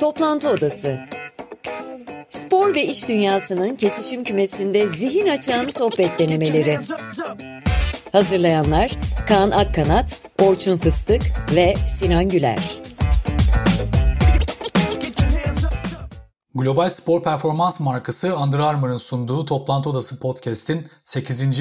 Toplantı Odası Spor ve iş dünyasının kesişim kümesinde zihin açan sohbet denemeleri. Hazırlayanlar Kaan Akkanat, Orçun Fıstık ve Sinan Güler. Global spor performans markası Under Armour'ın sunduğu Toplantı Odası Podcast'in 8.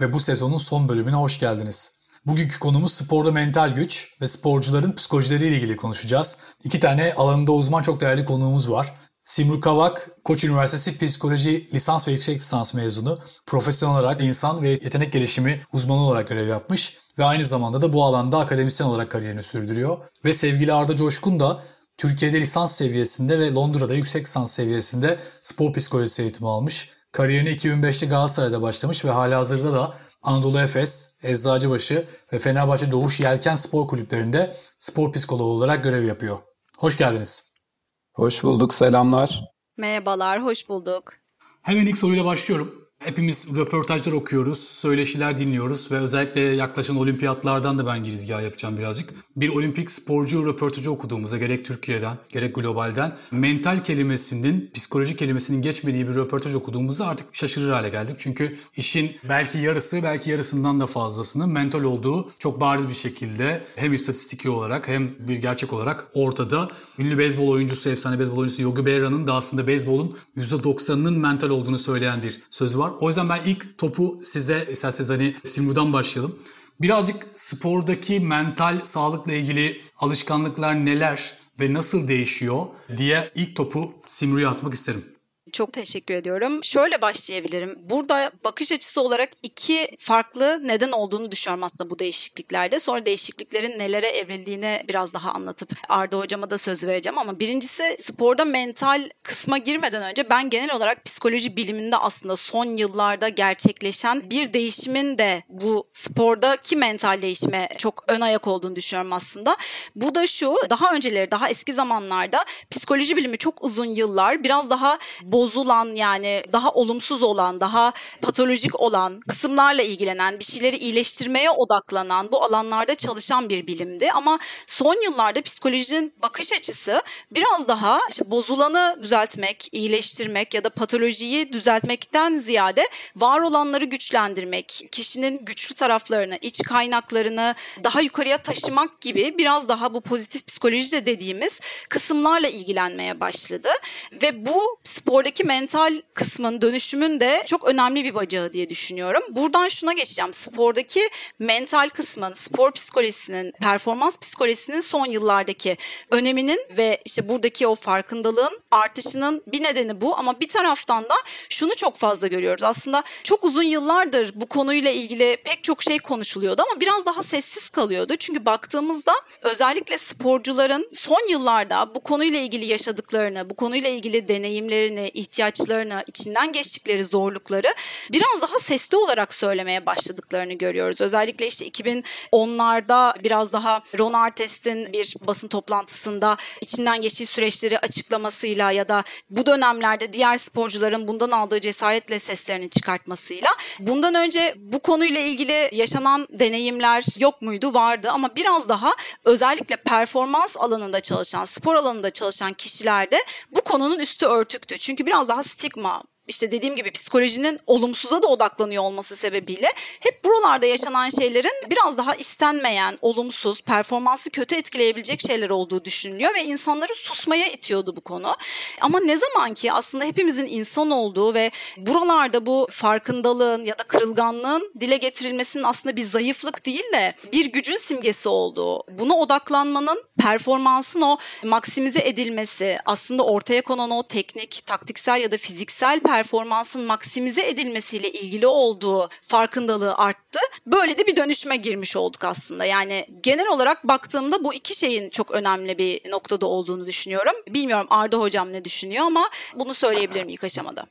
ve bu sezonun son bölümüne hoş geldiniz. Bugünkü konumuz sporda mental güç ve sporcuların psikolojileriyle ilgili konuşacağız. İki tane alanında uzman çok değerli konuğumuz var. Simru Kavak, Koç Üniversitesi Psikoloji Lisans ve Yüksek Lisans mezunu. Profesyonel olarak insan ve yetenek gelişimi uzmanı olarak görev yapmış ve aynı zamanda da bu alanda akademisyen olarak kariyerini sürdürüyor. Ve sevgili Arda Coşkun da Türkiye'de lisans seviyesinde ve Londra'da yüksek lisans seviyesinde spor psikolojisi eğitimi almış. Kariyerine 2005'te Galatasaray'da başlamış ve hala hazırda da Anadolu Efes, Eczacıbaşı ve Fenerbahçe Doğuş Yelken Spor Kulüplerinde spor psikoloğu olarak görev yapıyor. Hoş geldiniz. Hoş bulduk, selamlar. Merhabalar, hoş bulduk. Hemen ilk soruyla başlıyorum. Hepimiz röportajlar okuyoruz, söyleşiler dinliyoruz ve özellikle yaklaşan olimpiyatlardan da ben girizgah yapacağım birazcık. Bir olimpik sporcu röportajı okuduğumuzda gerek Türkiye'den gerek globalden mental kelimesinin, psikoloji kelimesinin geçmediği bir röportaj okuduğumuzda artık şaşırır hale geldik. Çünkü işin belki yarısı belki yarısından da fazlasının mental olduğu çok bariz bir şekilde hem istatistiki olarak hem bir gerçek olarak ortada. Ünlü beyzbol oyuncusu, efsane beyzbol oyuncusu Yogi Berra'nın da aslında beyzbolun %90'ının mental olduğunu söyleyen bir sözü var. O yüzden ben ilk topu size isterseniz hani Simru'dan başlayalım. Birazcık spordaki mental sağlıkla ilgili alışkanlıklar neler ve nasıl değişiyor diye ilk topu Simru'ya atmak isterim. Çok teşekkür ediyorum. Şöyle başlayabilirim. Burada bakış açısı olarak iki farklı neden olduğunu düşünüyorum aslında bu değişikliklerde. Sonra değişikliklerin nelere evrildiğini biraz daha anlatıp Arda hocama da söz vereceğim ama birincisi sporda mental kısma girmeden önce ben genel olarak psikoloji biliminde aslında son yıllarda gerçekleşen bir değişimin de bu spordaki mental değişime çok ön ayak olduğunu düşünüyorum aslında. Bu da şu daha önceleri daha eski zamanlarda psikoloji bilimi çok uzun yıllar biraz daha bozulan yani daha olumsuz olan, daha patolojik olan kısımlarla ilgilenen, bir şeyleri iyileştirmeye odaklanan, bu alanlarda çalışan bir bilimdi. Ama son yıllarda psikolojinin bakış açısı biraz daha işte bozulanı düzeltmek, iyileştirmek ya da patolojiyi düzeltmekten ziyade var olanları güçlendirmek, kişinin güçlü taraflarını, iç kaynaklarını daha yukarıya taşımak gibi biraz daha bu pozitif psikoloji de dediğimiz kısımlarla ilgilenmeye başladı. Ve bu spor oradaki mental kısmın, dönüşümün de çok önemli bir bacağı diye düşünüyorum. Buradan şuna geçeceğim. Spordaki mental kısmın, spor psikolojisinin, performans psikolojisinin son yıllardaki öneminin ve işte buradaki o farkındalığın artışının bir nedeni bu ama bir taraftan da şunu çok fazla görüyoruz. Aslında çok uzun yıllardır bu konuyla ilgili pek çok şey konuşuluyordu ama biraz daha sessiz kalıyordu. Çünkü baktığımızda özellikle sporcuların son yıllarda bu konuyla ilgili yaşadıklarını, bu konuyla ilgili deneyimlerini, ihtiyaçlarını, içinden geçtikleri zorlukları biraz daha sesli olarak söylemeye başladıklarını görüyoruz. Özellikle işte 2010'larda biraz daha Ron Artest'in bir basın toplantısında içinden geçtiği süreçleri açıklamasıyla ya da bu dönemlerde diğer sporcuların bundan aldığı cesaretle seslerini çıkartmasıyla bundan önce bu konuyla ilgili yaşanan deneyimler yok muydu? Vardı ama biraz daha özellikle performans alanında çalışan, spor alanında çalışan kişilerde bu konunun üstü örtüktü. Çünkü biraz daha stigma işte dediğim gibi psikolojinin olumsuza da odaklanıyor olması sebebiyle hep buralarda yaşanan şeylerin biraz daha istenmeyen, olumsuz, performansı kötü etkileyebilecek şeyler olduğu düşünülüyor ve insanları susmaya itiyordu bu konu. Ama ne zaman ki aslında hepimizin insan olduğu ve buralarda bu farkındalığın ya da kırılganlığın dile getirilmesinin aslında bir zayıflık değil de bir gücün simgesi olduğu, buna odaklanmanın performansın o maksimize edilmesi, aslında ortaya konan o teknik, taktiksel ya da fiziksel performans performansın maksimize edilmesiyle ilgili olduğu farkındalığı arttı. Böyle de bir dönüşüme girmiş olduk aslında. Yani genel olarak baktığımda bu iki şeyin çok önemli bir noktada olduğunu düşünüyorum. Bilmiyorum Arda hocam ne düşünüyor ama bunu söyleyebilirim ilk aşamada.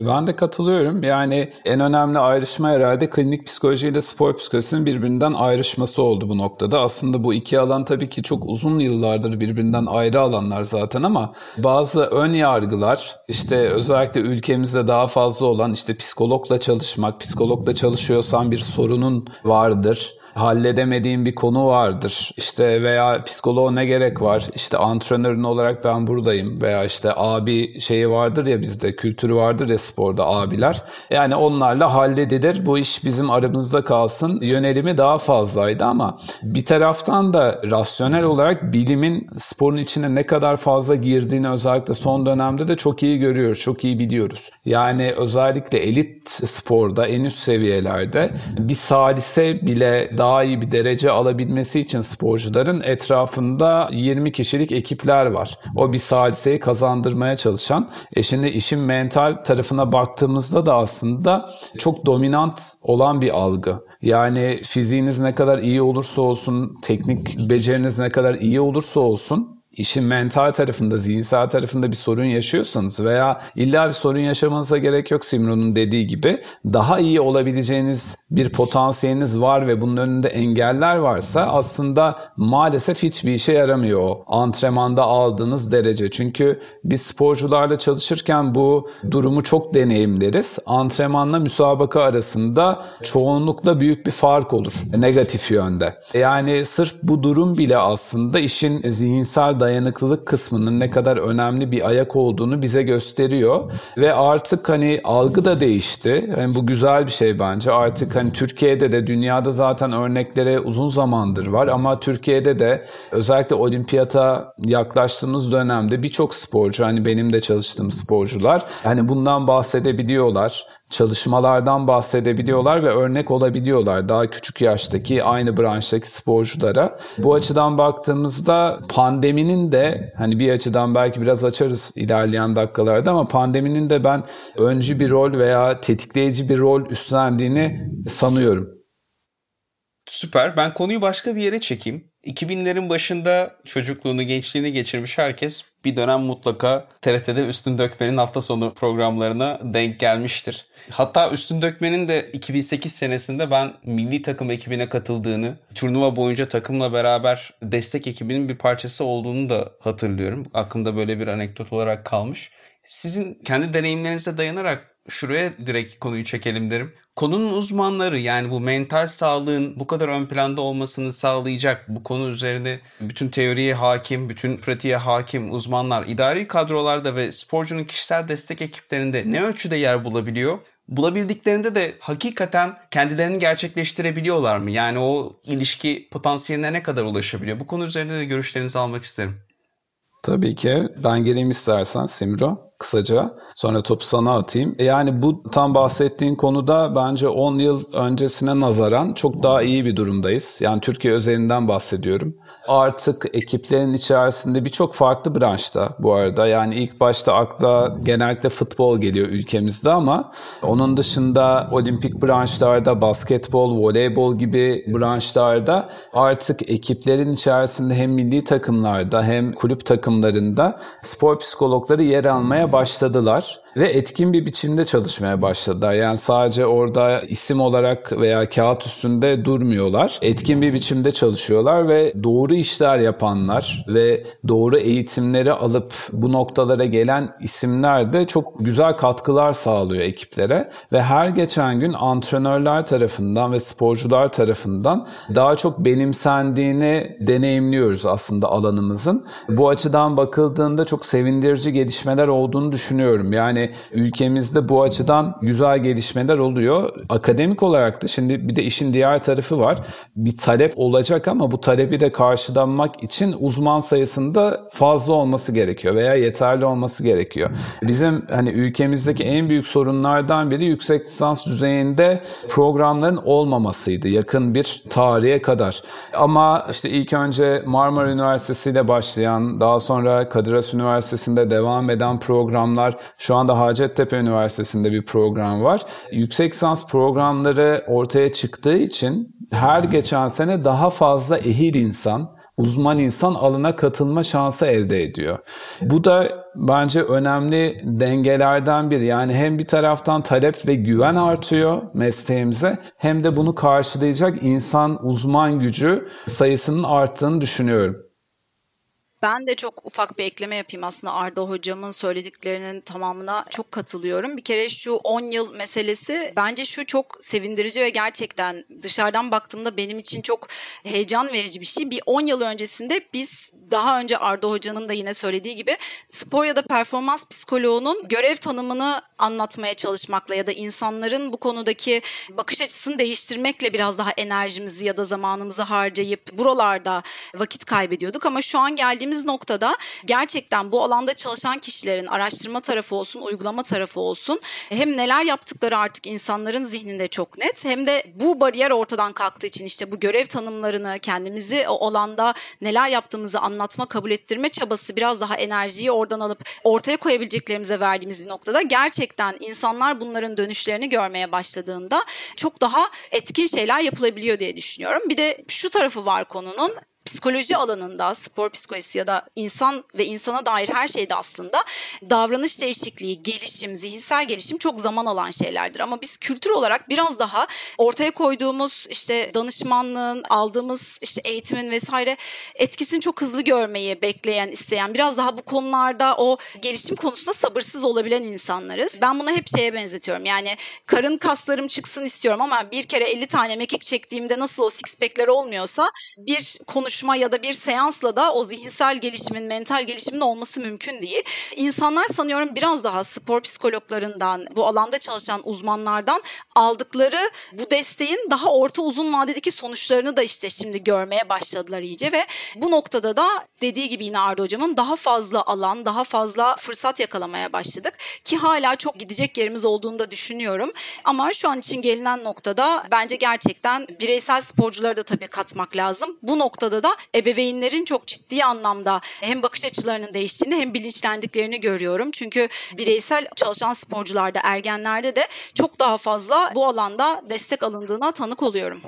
Ben de katılıyorum. Yani en önemli ayrışma herhalde klinik psikoloji ile spor psikolojisinin birbirinden ayrışması oldu bu noktada. Aslında bu iki alan tabii ki çok uzun yıllardır birbirinden ayrı alanlar zaten ama bazı ön yargılar işte özellikle ülkemizde daha fazla olan işte psikologla çalışmak, psikologla çalışıyorsan bir sorunun vardır halledemediğin bir konu vardır. İşte veya psikoloğa ne gerek var? İşte antrenörün olarak ben buradayım veya işte abi şeyi vardır ya bizde kültürü vardır ya sporda abiler. Yani onlarla halledilir. Bu iş bizim aramızda kalsın. Yönelimi daha fazlaydı ama bir taraftan da rasyonel olarak bilimin sporun içine ne kadar fazla girdiğini özellikle son dönemde de çok iyi görüyoruz, çok iyi biliyoruz. Yani özellikle elit sporda en üst seviyelerde bir salise bile daha iyi bir derece alabilmesi için sporcuların etrafında 20 kişilik ekipler var. O bir saliseyi kazandırmaya çalışan. E şimdi işin mental tarafına baktığımızda da aslında çok dominant olan bir algı. Yani fiziğiniz ne kadar iyi olursa olsun, teknik beceriniz ne kadar iyi olursa olsun işin mental tarafında, zihinsel tarafında bir sorun yaşıyorsanız veya illa bir sorun yaşamanıza gerek yok Simron'un dediği gibi daha iyi olabileceğiniz bir potansiyeliniz var ve bunun önünde engeller varsa aslında maalesef hiçbir işe yaramıyor o antrenmanda aldığınız derece. Çünkü biz sporcularla çalışırken bu durumu çok deneyimleriz. Antrenmanla müsabaka arasında çoğunlukla büyük bir fark olur negatif yönde. Yani sırf bu durum bile aslında işin zihinsel dayanıklılık kısmının ne kadar önemli bir ayak olduğunu bize gösteriyor. Ve artık hani algı da değişti. Yani bu güzel bir şey bence. Artık hani Türkiye'de de dünyada zaten örneklere uzun zamandır var ama Türkiye'de de özellikle olimpiyata yaklaştığımız dönemde birçok sporcu hani benim de çalıştığım sporcular hani bundan bahsedebiliyorlar çalışmalardan bahsedebiliyorlar ve örnek olabiliyorlar daha küçük yaştaki aynı branştaki sporculara. Bu açıdan baktığımızda pandeminin de hani bir açıdan belki biraz açarız ilerleyen dakikalarda ama pandeminin de ben öncü bir rol veya tetikleyici bir rol üstlendiğini sanıyorum. Süper. Ben konuyu başka bir yere çekeyim. 2000'lerin başında çocukluğunu, gençliğini geçirmiş herkes bir dönem mutlaka TRT'de Üstün Dökmen'in hafta sonu programlarına denk gelmiştir. Hatta Üstün Dökmen'in de 2008 senesinde ben milli takım ekibine katıldığını, turnuva boyunca takımla beraber destek ekibinin bir parçası olduğunu da hatırlıyorum. Aklımda böyle bir anekdot olarak kalmış. Sizin kendi deneyimlerinize dayanarak şuraya direkt konuyu çekelim derim. Konunun uzmanları yani bu mental sağlığın bu kadar ön planda olmasını sağlayacak bu konu üzerinde bütün teoriye hakim, bütün pratiğe hakim uzmanlar idari kadrolarda ve sporcunun kişisel destek ekiplerinde ne ölçüde yer bulabiliyor? Bulabildiklerinde de hakikaten kendilerini gerçekleştirebiliyorlar mı? Yani o ilişki potansiyeline ne kadar ulaşabiliyor? Bu konu üzerinde de görüşlerinizi almak isterim. Tabii ki. Ben geleyim istersen Simro kısaca. Sonra topu sana atayım. Yani bu tam bahsettiğin konuda bence 10 yıl öncesine nazaran çok daha iyi bir durumdayız. Yani Türkiye özelinden bahsediyorum artık ekiplerin içerisinde birçok farklı branşta bu arada. Yani ilk başta akla genellikle futbol geliyor ülkemizde ama onun dışında olimpik branşlarda, basketbol, voleybol gibi branşlarda artık ekiplerin içerisinde hem milli takımlarda hem kulüp takımlarında spor psikologları yer almaya başladılar ve etkin bir biçimde çalışmaya başladılar. Yani sadece orada isim olarak veya kağıt üstünde durmuyorlar. Etkin bir biçimde çalışıyorlar ve doğru işler yapanlar ve doğru eğitimleri alıp bu noktalara gelen isimler de çok güzel katkılar sağlıyor ekiplere ve her geçen gün antrenörler tarafından ve sporcular tarafından daha çok benimsendiğini deneyimliyoruz aslında alanımızın. Bu açıdan bakıldığında çok sevindirici gelişmeler olduğunu düşünüyorum. Yani ülkemizde bu açıdan güzel gelişmeler oluyor. Akademik olarak da şimdi bir de işin diğer tarafı var. Bir talep olacak ama bu talebi de karşılanmak için uzman sayısında fazla olması gerekiyor veya yeterli olması gerekiyor. Bizim hani ülkemizdeki en büyük sorunlardan biri yüksek lisans düzeyinde programların olmamasıydı yakın bir tarihe kadar. Ama işte ilk önce Marmara Üniversitesi ile başlayan, daha sonra Kadir Has Üniversitesi'nde devam eden programlar şu anda Hacettepe Üniversitesi'nde bir program var. Yüksek lisans programları ortaya çıktığı için her geçen sene daha fazla ehil insan, uzman insan alına katılma şansı elde ediyor. Bu da bence önemli dengelerden biri. Yani hem bir taraftan talep ve güven artıyor mesleğimize hem de bunu karşılayacak insan uzman gücü sayısının arttığını düşünüyorum. Ben de çok ufak bir ekleme yapayım aslında Arda hocamın söylediklerinin tamamına çok katılıyorum. Bir kere şu 10 yıl meselesi bence şu çok sevindirici ve gerçekten dışarıdan baktığımda benim için çok heyecan verici bir şey. Bir 10 yıl öncesinde biz daha önce Arda hocanın da yine söylediği gibi spor ya da performans psikoloğunun görev tanımını anlatmaya çalışmakla ya da insanların bu konudaki bakış açısını değiştirmekle biraz daha enerjimizi ya da zamanımızı harcayıp buralarda vakit kaybediyorduk ama şu an geldiğimiz geldiğimiz noktada gerçekten bu alanda çalışan kişilerin araştırma tarafı olsun, uygulama tarafı olsun hem neler yaptıkları artık insanların zihninde çok net hem de bu bariyer ortadan kalktığı için işte bu görev tanımlarını kendimizi o alanda neler yaptığımızı anlatma, kabul ettirme çabası biraz daha enerjiyi oradan alıp ortaya koyabileceklerimize verdiğimiz bir noktada gerçekten insanlar bunların dönüşlerini görmeye başladığında çok daha etkin şeyler yapılabiliyor diye düşünüyorum. Bir de şu tarafı var konunun psikoloji alanında spor psikolojisi ya da insan ve insana dair her şeyde aslında davranış değişikliği, gelişim, zihinsel gelişim çok zaman alan şeylerdir. Ama biz kültür olarak biraz daha ortaya koyduğumuz işte danışmanlığın, aldığımız işte eğitimin vesaire etkisini çok hızlı görmeyi bekleyen, isteyen, biraz daha bu konularda o gelişim konusunda sabırsız olabilen insanlarız. Ben bunu hep şeye benzetiyorum. Yani karın kaslarım çıksın istiyorum ama bir kere 50 tane mekik çektiğimde nasıl o six pack'ler olmuyorsa bir konuş konuşma ya da bir seansla da o zihinsel gelişimin, mental gelişimin olması mümkün değil. İnsanlar sanıyorum biraz daha spor psikologlarından, bu alanda çalışan uzmanlardan aldıkları bu desteğin daha orta uzun vadedeki sonuçlarını da işte şimdi görmeye başladılar iyice ve bu noktada da dediği gibi yine Arda hocamın daha fazla alan, daha fazla fırsat yakalamaya başladık ki hala çok gidecek yerimiz olduğunu da düşünüyorum. Ama şu an için gelinen noktada bence gerçekten bireysel sporcuları da tabii katmak lazım. Bu noktada da da ebeveynlerin çok ciddi anlamda hem bakış açılarının değiştiğini hem bilinçlendiklerini görüyorum. Çünkü bireysel çalışan sporcularda, ergenlerde de çok daha fazla bu alanda destek alındığına tanık oluyorum.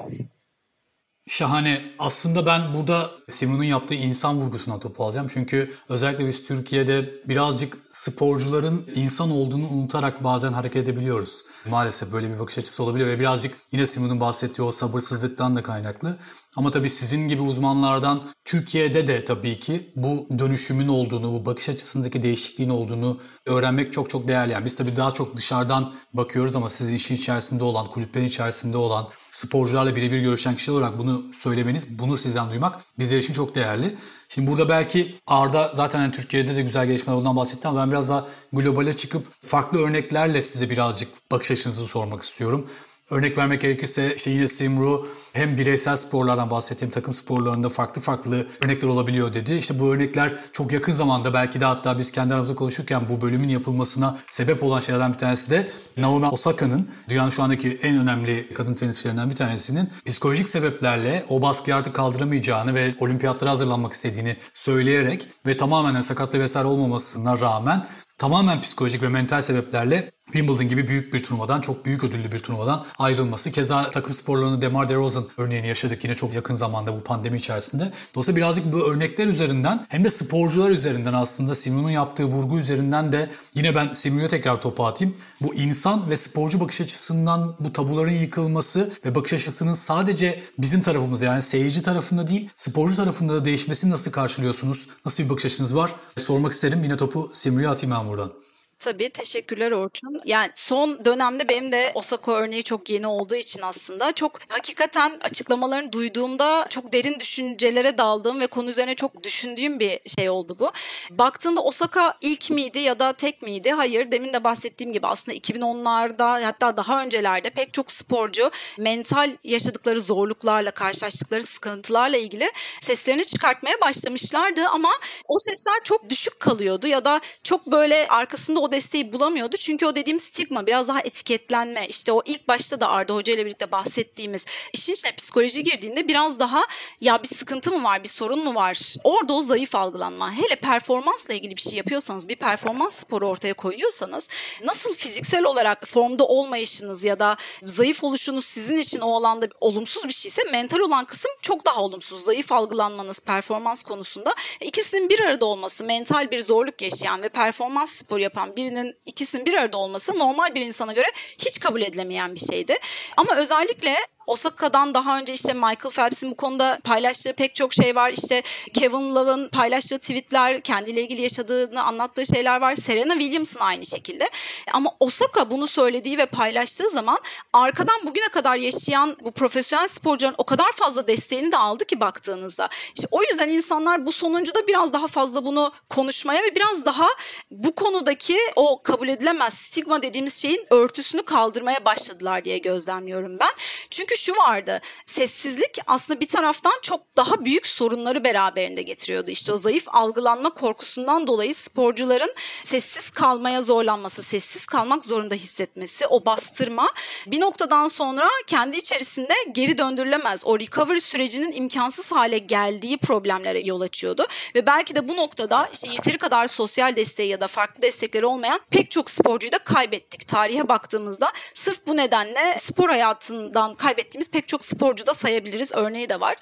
Şahane. Aslında ben burada Simon'un yaptığı insan vurgusuna topu alacağım. Çünkü özellikle biz Türkiye'de birazcık sporcuların insan olduğunu unutarak bazen hareket edebiliyoruz. Maalesef böyle bir bakış açısı olabiliyor ve birazcık yine Simon'un bahsettiği o sabırsızlıktan da kaynaklı. Ama tabii sizin gibi uzmanlardan Türkiye'de de tabii ki bu dönüşümün olduğunu, bu bakış açısındaki değişikliğin olduğunu öğrenmek çok çok değerli. Yani biz tabii daha çok dışarıdan bakıyoruz ama sizin işin içerisinde olan, kulüplerin içerisinde olan, sporcularla birebir görüşen kişi olarak bunu söylemeniz, bunu sizden duymak bizler için çok değerli. Şimdi burada belki Arda zaten yani Türkiye'de de güzel gelişmeler olduğundan bahsetti ama ben biraz daha globale çıkıp farklı örneklerle size birazcık bakış açınızı sormak istiyorum. Örnek vermek gerekirse işte yine Simru hem bireysel sporlardan bahsetti hem takım sporlarında farklı farklı örnekler olabiliyor dedi. İşte bu örnekler çok yakın zamanda belki de hatta biz kendi aramızda konuşurken bu bölümün yapılmasına sebep olan şeylerden bir tanesi de Naomi Osaka'nın dünyanın şu andaki en önemli kadın tenisçilerinden bir tanesinin psikolojik sebeplerle o baskıyı artık kaldıramayacağını ve olimpiyatlara hazırlanmak istediğini söyleyerek ve tamamen sakatlı vesaire olmamasına rağmen tamamen psikolojik ve mental sebeplerle Wimbledon gibi büyük bir turnuvadan, çok büyük ödüllü bir turnuvadan ayrılması. Keza takım sporlarında Demar DeRozan örneğini yaşadık yine çok yakın zamanda bu pandemi içerisinde. Dolayısıyla birazcık bu örnekler üzerinden hem de sporcular üzerinden aslında Simon'un yaptığı vurgu üzerinden de yine ben Simon'a tekrar topu atayım. Bu insan ve sporcu bakış açısından bu tabuların yıkılması ve bakış açısının sadece bizim tarafımızda yani seyirci tarafında değil sporcu tarafında da değişmesini nasıl karşılıyorsunuz? Nasıl bir bakış açınız var? Sormak isterim. Yine topu Simon'a atayım ben buradan. Tabii teşekkürler Orçun. Yani son dönemde benim de Osaka örneği çok yeni olduğu için aslında çok hakikaten açıklamalarını duyduğumda çok derin düşüncelere daldığım ve konu üzerine çok düşündüğüm bir şey oldu bu. Baktığında Osaka ilk miydi ya da tek miydi? Hayır. Demin de bahsettiğim gibi aslında 2010'larda hatta daha öncelerde pek çok sporcu mental yaşadıkları zorluklarla, karşılaştıkları sıkıntılarla ilgili seslerini çıkartmaya başlamışlardı ama o sesler çok düşük kalıyordu ya da çok böyle arkasında o desteği bulamıyordu. Çünkü o dediğim stigma biraz daha etiketlenme işte o ilk başta da Arda Hoca ile birlikte bahsettiğimiz işin içine psikoloji girdiğinde biraz daha ya bir sıkıntı mı var bir sorun mu var orada o zayıf algılanma. Hele performansla ilgili bir şey yapıyorsanız bir performans sporu ortaya koyuyorsanız nasıl fiziksel olarak formda olmayışınız ya da zayıf oluşunuz sizin için o alanda olumsuz bir şeyse mental olan kısım çok daha olumsuz. Zayıf algılanmanız performans konusunda ikisinin bir arada olması mental bir zorluk yaşayan ve performans spor yapan birinin ikisinin bir arada olması normal bir insana göre hiç kabul edilemeyen bir şeydi. Ama özellikle Osaka'dan daha önce işte Michael Phelps'in bu konuda paylaştığı pek çok şey var. İşte Kevin Love'ın paylaştığı tweetler, kendiyle ilgili yaşadığını anlattığı şeyler var. Serena Williams'ın aynı şekilde. Ama Osaka bunu söylediği ve paylaştığı zaman arkadan bugüne kadar yaşayan bu profesyonel sporcuların o kadar fazla desteğini de aldı ki baktığınızda. İşte o yüzden insanlar bu sonuncuda biraz daha fazla bunu konuşmaya ve biraz daha bu konudaki o kabul edilemez stigma dediğimiz şeyin örtüsünü kaldırmaya başladılar diye gözlemliyorum ben. Çünkü şu vardı. Sessizlik aslında bir taraftan çok daha büyük sorunları beraberinde getiriyordu. İşte o zayıf algılanma korkusundan dolayı sporcuların sessiz kalmaya zorlanması, sessiz kalmak zorunda hissetmesi, o bastırma bir noktadan sonra kendi içerisinde geri döndürülemez. O recovery sürecinin imkansız hale geldiği problemlere yol açıyordu ve belki de bu noktada işte yeteri kadar sosyal desteği ya da farklı destekleri olmayan pek çok sporcuyu da kaybettik. Tarihe baktığımızda sırf bu nedenle spor hayatından kaybettiğimiz pek çok sporcu da sayabiliriz. Örneği de var.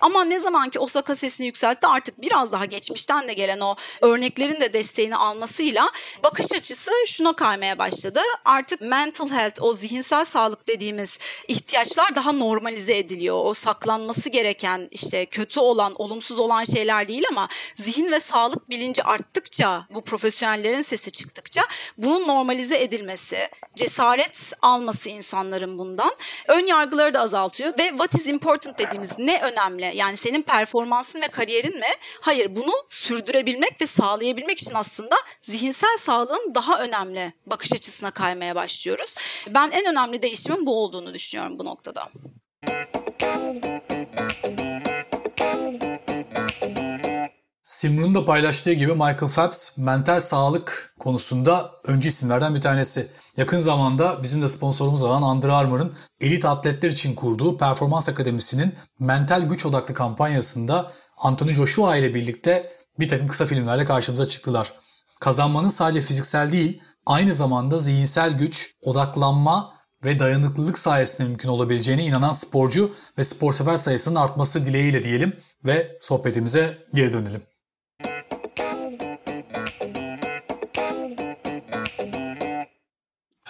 Ama ne zaman ki Osaka sesini yükseltti artık biraz daha geçmişten de gelen o örneklerin de desteğini almasıyla bakış açısı şuna kaymaya başladı. Artık mental health, o zihinsel sağlık dediğimiz ihtiyaçlar daha normalize ediliyor. O saklanması gereken işte kötü olan, olumsuz olan şeyler değil ama zihin ve sağlık bilinci arttıkça, bu profesyonellerin sesi çıktıkça bunun normalize edilmesi, cesaret alması insanların bundan ön yargıları da azaltıyor ve what is important dediğimiz ne önemli? Yani senin performansın ve kariyerin mi? Hayır bunu sürdürebilmek ve sağlayabilmek için aslında zihinsel sağlığın daha önemli bakış açısına kaymaya başlıyoruz. Ben en önemli değişimin bu olduğunu düşünüyorum bu noktada. Simron'un da paylaştığı gibi Michael Phelps mental sağlık konusunda öncü isimlerden bir tanesi. Yakın zamanda bizim de sponsorumuz olan Under Armour'ın elit atletler için kurduğu Performans Akademisi'nin mental güç odaklı kampanyasında Anthony Joshua ile birlikte bir takım kısa filmlerle karşımıza çıktılar. Kazanmanın sadece fiziksel değil, aynı zamanda zihinsel güç, odaklanma ve dayanıklılık sayesinde mümkün olabileceğine inanan sporcu ve sporsever sayısının artması dileğiyle diyelim ve sohbetimize geri dönelim.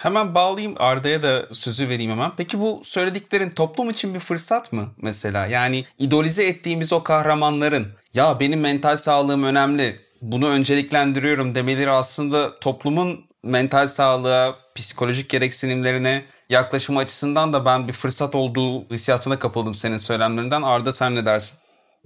Hemen bağlayayım Arda'ya da sözü vereyim hemen. Peki bu söylediklerin toplum için bir fırsat mı mesela? Yani idolize ettiğimiz o kahramanların ya benim mental sağlığım önemli bunu önceliklendiriyorum demeleri aslında toplumun mental sağlığa, psikolojik gereksinimlerine yaklaşım açısından da ben bir fırsat olduğu hissiyatına kapıldım senin söylemlerinden. Arda sen ne dersin?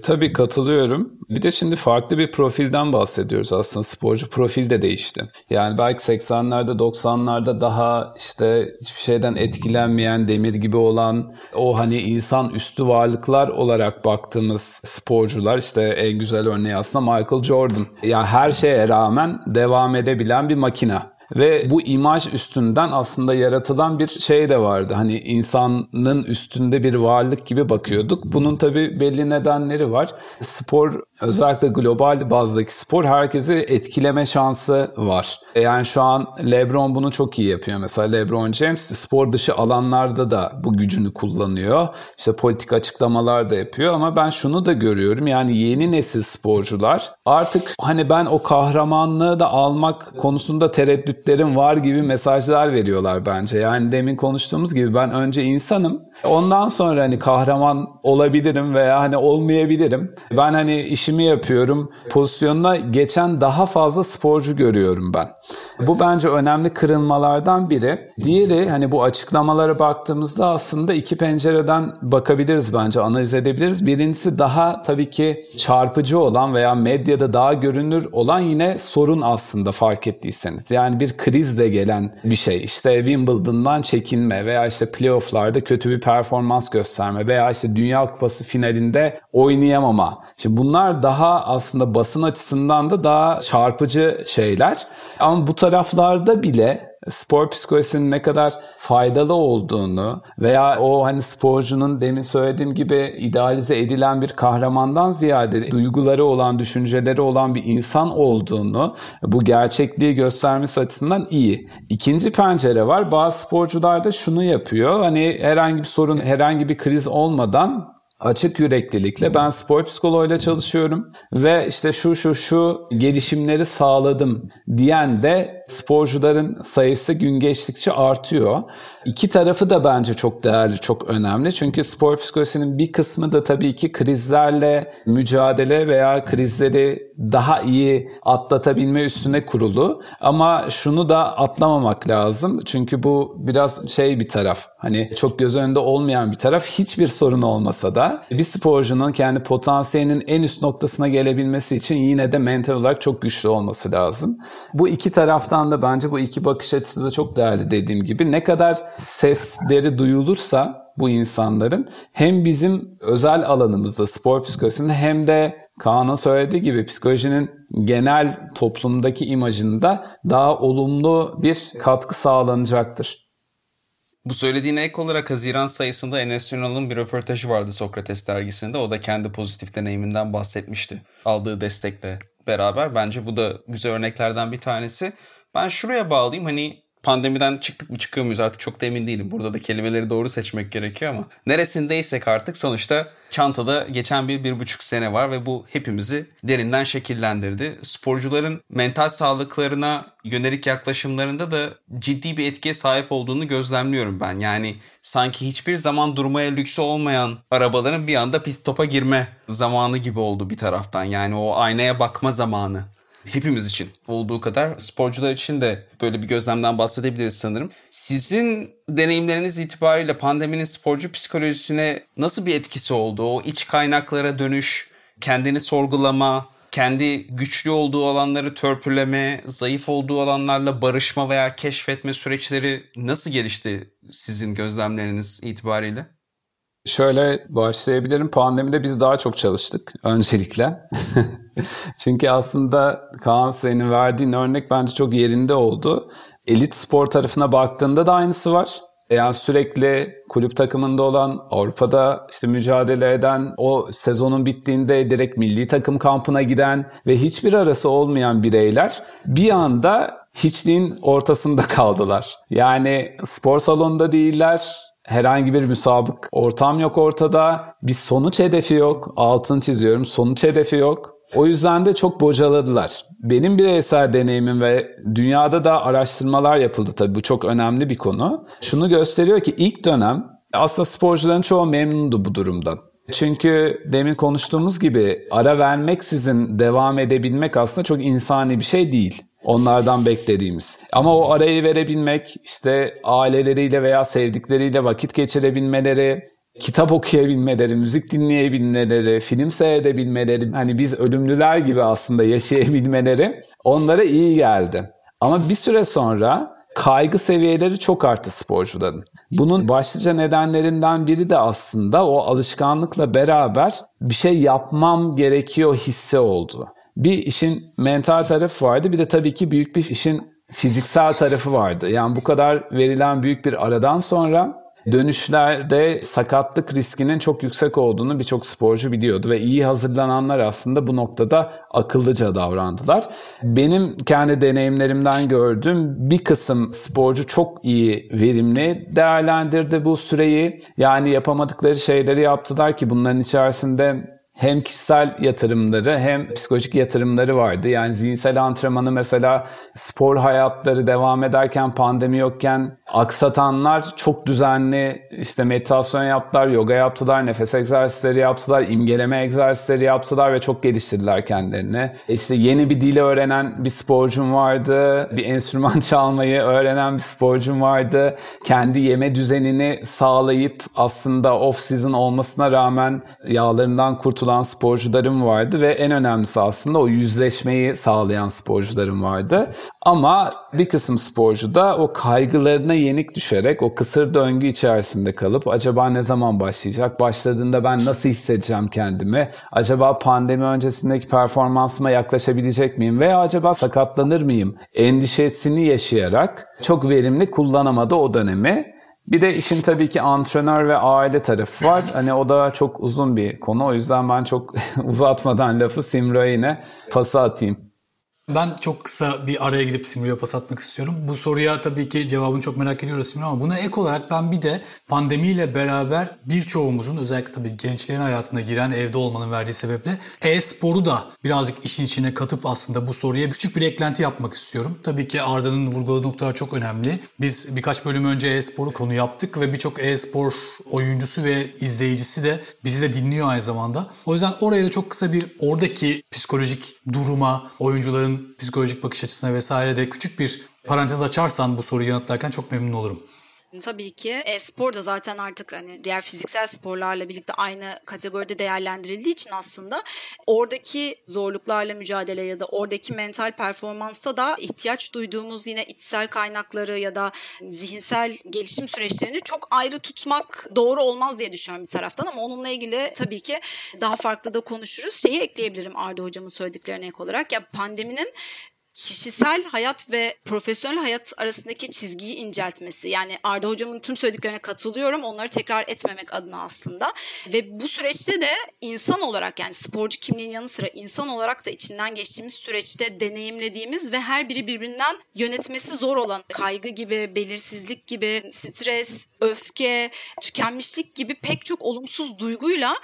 Tabii katılıyorum. Bir de şimdi farklı bir profilden bahsediyoruz aslında. Sporcu profil de değişti. Yani belki 80'lerde 90'larda daha işte hiçbir şeyden etkilenmeyen demir gibi olan o hani insan üstü varlıklar olarak baktığımız sporcular işte en güzel örneği aslında Michael Jordan. Yani her şeye rağmen devam edebilen bir makina. Ve bu imaj üstünden aslında yaratılan bir şey de vardı. Hani insanın üstünde bir varlık gibi bakıyorduk. Bunun tabii belli nedenleri var. Spor özellikle global bazdaki spor herkesi etkileme şansı var. E yani şu an LeBron bunu çok iyi yapıyor. Mesela LeBron James spor dışı alanlarda da bu gücünü kullanıyor. İşte politik açıklamalar da yapıyor ama ben şunu da görüyorum. Yani yeni nesil sporcular artık hani ben o kahramanlığı da almak konusunda tereddütlerim var gibi mesajlar veriyorlar bence. Yani demin konuştuğumuz gibi ben önce insanım. Ondan sonra hani kahraman olabilirim veya hani olmayabilirim. Ben hani işimi yapıyorum. Pozisyonuna geçen daha fazla sporcu görüyorum ben. Bu bence önemli kırılmalardan biri. Diğeri hani bu açıklamalara baktığımızda aslında iki pencereden bakabiliriz bence, analiz edebiliriz. Birincisi daha tabii ki çarpıcı olan veya medyada daha görünür olan yine sorun aslında fark ettiyseniz. Yani bir krizle gelen bir şey. İşte Wimbledon'dan çekinme veya işte playoff'larda kötü bir performans gösterme veya işte Dünya Kupası finalinde oynayamama. Şimdi bunlar daha aslında basın açısından da daha çarpıcı şeyler. Ama bu taraflarda bile spor psikolojisinin ne kadar faydalı olduğunu veya o hani sporcunun demin söylediğim gibi idealize edilen bir kahramandan ziyade duyguları olan, düşünceleri olan bir insan olduğunu bu gerçekliği göstermesi açısından iyi. İkinci pencere var. Bazı sporcular da şunu yapıyor. Hani herhangi bir sorun, herhangi bir kriz olmadan açık yüreklilikle ben spor psikoloğuyla çalışıyorum ve işte şu şu şu gelişimleri sağladım diyen de sporcuların sayısı gün geçtikçe artıyor. İki tarafı da bence çok değerli, çok önemli. Çünkü spor psikolojisinin bir kısmı da tabii ki krizlerle mücadele veya krizleri daha iyi atlatabilme üstüne kurulu. Ama şunu da atlamamak lazım. Çünkü bu biraz şey bir taraf. Hani çok göz önünde olmayan bir taraf. Hiçbir sorun olmasa da bir sporcunun kendi potansiyelinin en üst noktasına gelebilmesi için yine de mental olarak çok güçlü olması lazım. Bu iki taraftan da bence bu iki bakış açısı da çok değerli dediğim gibi. Ne kadar sesleri duyulursa bu insanların hem bizim özel alanımızda spor psikolojisinde hem de Kaan'ın söylediği gibi psikolojinin genel toplumdaki imajında daha olumlu bir katkı sağlanacaktır. Bu söylediğine ek olarak Haziran sayısında Enes Ünal'ın bir röportajı vardı Sokrates dergisinde. O da kendi pozitif deneyiminden bahsetmişti. Aldığı destekle beraber. Bence bu da güzel örneklerden bir tanesi. Ben şuraya bağlayayım. Hani pandemiden çıktık mı çıkıyor muyuz artık çok da emin değilim. Burada da kelimeleri doğru seçmek gerekiyor ama neresindeysek artık sonuçta çantada geçen bir, bir buçuk sene var ve bu hepimizi derinden şekillendirdi. Sporcuların mental sağlıklarına yönelik yaklaşımlarında da ciddi bir etkiye sahip olduğunu gözlemliyorum ben. Yani sanki hiçbir zaman durmaya lüksü olmayan arabaların bir anda pit stopa girme zamanı gibi oldu bir taraftan. Yani o aynaya bakma zamanı hepimiz için olduğu kadar sporcular için de böyle bir gözlemden bahsedebiliriz sanırım. Sizin deneyimleriniz itibariyle pandeminin sporcu psikolojisine nasıl bir etkisi oldu? O iç kaynaklara dönüş, kendini sorgulama, kendi güçlü olduğu alanları törpüleme, zayıf olduğu alanlarla barışma veya keşfetme süreçleri nasıl gelişti sizin gözlemleriniz itibariyle? Şöyle başlayabilirim. Pandemide biz daha çok çalıştık öncelikle. Çünkü aslında Kaan senin verdiğin örnek bence çok yerinde oldu. Elit spor tarafına baktığında da aynısı var. Yani sürekli kulüp takımında olan, Avrupa'da işte mücadele eden, o sezonun bittiğinde direkt milli takım kampına giden ve hiçbir arası olmayan bireyler bir anda hiçliğin ortasında kaldılar. Yani spor salonunda değiller, herhangi bir müsabık ortam yok ortada, bir sonuç hedefi yok, altın çiziyorum sonuç hedefi yok. O yüzden de çok bocaladılar. Benim bireysel deneyimim ve dünyada da araştırmalar yapıldı tabii bu çok önemli bir konu. Şunu gösteriyor ki ilk dönem aslında sporcuların çoğu memnundu bu durumdan. Çünkü demin konuştuğumuz gibi ara vermeksizin devam edebilmek aslında çok insani bir şey değil. Onlardan beklediğimiz. Ama o arayı verebilmek, işte aileleriyle veya sevdikleriyle vakit geçirebilmeleri, kitap okuyabilmeleri, müzik dinleyebilmeleri, film seyredebilmeleri, hani biz ölümlüler gibi aslında yaşayabilmeleri onlara iyi geldi. Ama bir süre sonra kaygı seviyeleri çok arttı sporcuların. Bunun başlıca nedenlerinden biri de aslında o alışkanlıkla beraber bir şey yapmam gerekiyor hissi oldu. Bir işin mental tarafı vardı bir de tabii ki büyük bir işin fiziksel tarafı vardı. Yani bu kadar verilen büyük bir aradan sonra dönüşlerde sakatlık riskinin çok yüksek olduğunu birçok sporcu biliyordu ve iyi hazırlananlar aslında bu noktada akıllıca davrandılar. Benim kendi deneyimlerimden gördüğüm bir kısım sporcu çok iyi verimli değerlendirdi bu süreyi. Yani yapamadıkları şeyleri yaptılar ki bunların içerisinde hem kişisel yatırımları hem psikolojik yatırımları vardı. Yani zihinsel antrenmanı mesela spor hayatları devam ederken pandemi yokken aksatanlar çok düzenli işte meditasyon yaptılar, yoga yaptılar, nefes egzersizleri yaptılar, imgeleme egzersizleri yaptılar ve çok geliştirdiler kendilerini. İşte yeni bir dili öğrenen bir sporcum vardı, bir enstrüman çalmayı öğrenen bir sporcum vardı. Kendi yeme düzenini sağlayıp aslında off season olmasına rağmen yağlarından kurtulan sporcularım vardı ve en önemlisi aslında o yüzleşmeyi sağlayan sporcularım vardı. Ama bir kısım sporcu da o kaygılarına yenik düşerek o kısır döngü içerisinde kalıp acaba ne zaman başlayacak? Başladığında ben nasıl hissedeceğim kendimi? Acaba pandemi öncesindeki performansıma yaklaşabilecek miyim? Veya acaba sakatlanır mıyım? Endişesini yaşayarak çok verimli kullanamadı o dönemi. Bir de işin tabii ki antrenör ve aile tarafı var. Hani o da çok uzun bir konu. O yüzden ben çok uzatmadan lafı Simro'ya yine pası atayım. Ben çok kısa bir araya girip Simri'ye pas atmak istiyorum. Bu soruya tabii ki cevabını çok merak ediyoruz Simri ama buna ek olarak ben bir de pandemiyle beraber birçoğumuzun özellikle tabii gençlerin hayatına giren evde olmanın verdiği sebeple e-sporu da birazcık işin içine katıp aslında bu soruya küçük bir eklenti yapmak istiyorum. Tabii ki Arda'nın vurguladığı noktalar çok önemli. Biz birkaç bölüm önce e-sporu konu yaptık ve birçok e-spor oyuncusu ve izleyicisi de bizi de dinliyor aynı zamanda. O yüzden oraya da çok kısa bir oradaki psikolojik duruma, oyuncuların psikolojik bakış açısına vesaire de küçük bir parantez açarsan bu soruyu yanıtlarken çok memnun olurum. Tabii ki e-spor da zaten artık hani diğer fiziksel sporlarla birlikte aynı kategoride değerlendirildiği için aslında oradaki zorluklarla mücadele ya da oradaki mental performansta da ihtiyaç duyduğumuz yine içsel kaynakları ya da zihinsel gelişim süreçlerini çok ayrı tutmak doğru olmaz diye düşünüyorum bir taraftan ama onunla ilgili tabii ki daha farklı da konuşuruz. Şeyi ekleyebilirim Arda hocamın söylediklerine ek olarak ya pandeminin kişisel hayat ve profesyonel hayat arasındaki çizgiyi inceltmesi. Yani Arda hocamın tüm söylediklerine katılıyorum. Onları tekrar etmemek adına aslında. Ve bu süreçte de insan olarak yani sporcu kimliğin yanı sıra insan olarak da içinden geçtiğimiz süreçte deneyimlediğimiz ve her biri birbirinden yönetmesi zor olan kaygı gibi, belirsizlik gibi, stres, öfke, tükenmişlik gibi pek çok olumsuz duyguyla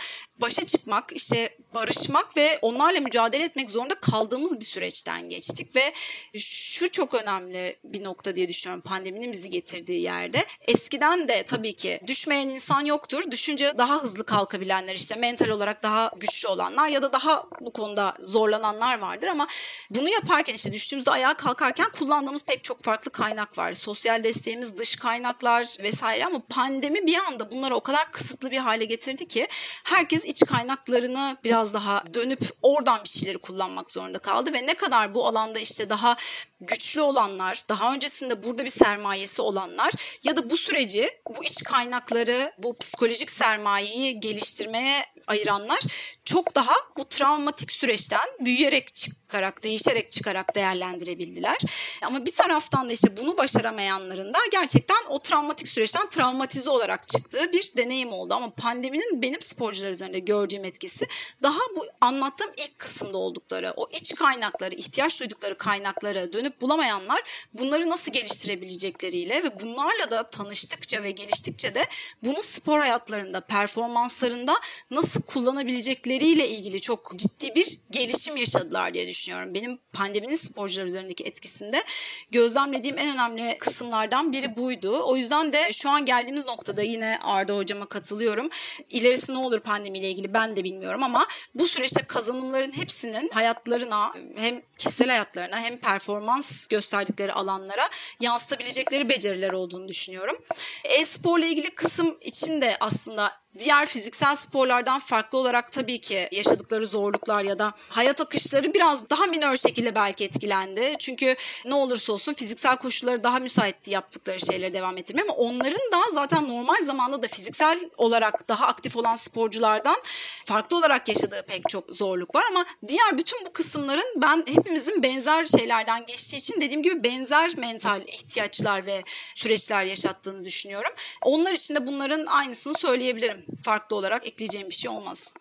başa çıkmak, işte barışmak ve onlarla mücadele etmek zorunda kaldığımız bir süreçten geçtik ve şu çok önemli bir nokta diye düşünüyorum pandeminin bizi getirdiği yerde. Eskiden de tabii ki düşmeyen insan yoktur. Düşünce daha hızlı kalkabilenler işte mental olarak daha güçlü olanlar ya da daha bu konuda zorlananlar vardır ama bunu yaparken işte düştüğümüzde ayağa kalkarken kullandığımız pek çok farklı kaynak var. Sosyal desteğimiz, dış kaynaklar vesaire ama pandemi bir anda bunları o kadar kısıtlı bir hale getirdi ki herkes iç kaynaklarını biraz daha dönüp oradan bir şeyleri kullanmak zorunda kaldı ve ne kadar bu alanda işte daha güçlü olanlar, daha öncesinde burada bir sermayesi olanlar ya da bu süreci, bu iç kaynakları, bu psikolojik sermayeyi geliştirmeye ayıranlar çok daha bu travmatik süreçten büyüyerek çıkarak, değişerek çıkarak değerlendirebildiler. Ama bir taraftan da işte bunu başaramayanların da gerçekten o travmatik süreçten travmatize olarak çıktığı bir deneyim oldu. Ama pandeminin benim sporcular üzerinde gördüğüm etkisi daha bu anlattığım ilk kısımda oldukları, o iç kaynakları, ihtiyaç duydukları kaynakları dönüp bulamayanlar bunları nasıl geliştirebilecekleriyle ve bunlarla da tanıştıkça ve geliştikçe de bunu spor hayatlarında, performanslarında nasıl kullanabilecekleriyle ilgili çok ciddi bir gelişim yaşadılar diye düşünüyorum. Benim pandeminin sporcular üzerindeki etkisinde gözlemlediğim en önemli kısımlardan biri buydu. O yüzden de şu an geldiğimiz noktada yine Arda hocama katılıyorum. İlerisi ne olur pandemiyle ilgili ben de bilmiyorum ama bu süreçte kazanımların hepsinin hayatlarına hem kişisel hayatlarına hem performans gösterdikleri alanlara yansıtabilecekleri beceriler olduğunu düşünüyorum. E-sporla ilgili kısım için de aslında diğer fiziksel sporlardan farklı olarak tabii ki yaşadıkları zorluklar ya da hayat akışları biraz daha minör şekilde belki etkilendi. Çünkü ne olursa olsun fiziksel koşulları daha müsaitti yaptıkları şeyleri devam ettirmeye ama onların da zaten normal zamanda da fiziksel olarak daha aktif olan sporculardan farklı olarak yaşadığı pek çok zorluk var ama diğer bütün bu kısımların ben hepimizin benzer şeylerden geçtiği için dediğim gibi benzer mental ihtiyaçlar ve süreçler yaşattığını düşünüyorum. Onlar için de bunların aynısını söyleyebilirim farklı olarak ekleyeceğim bir şey olmaz.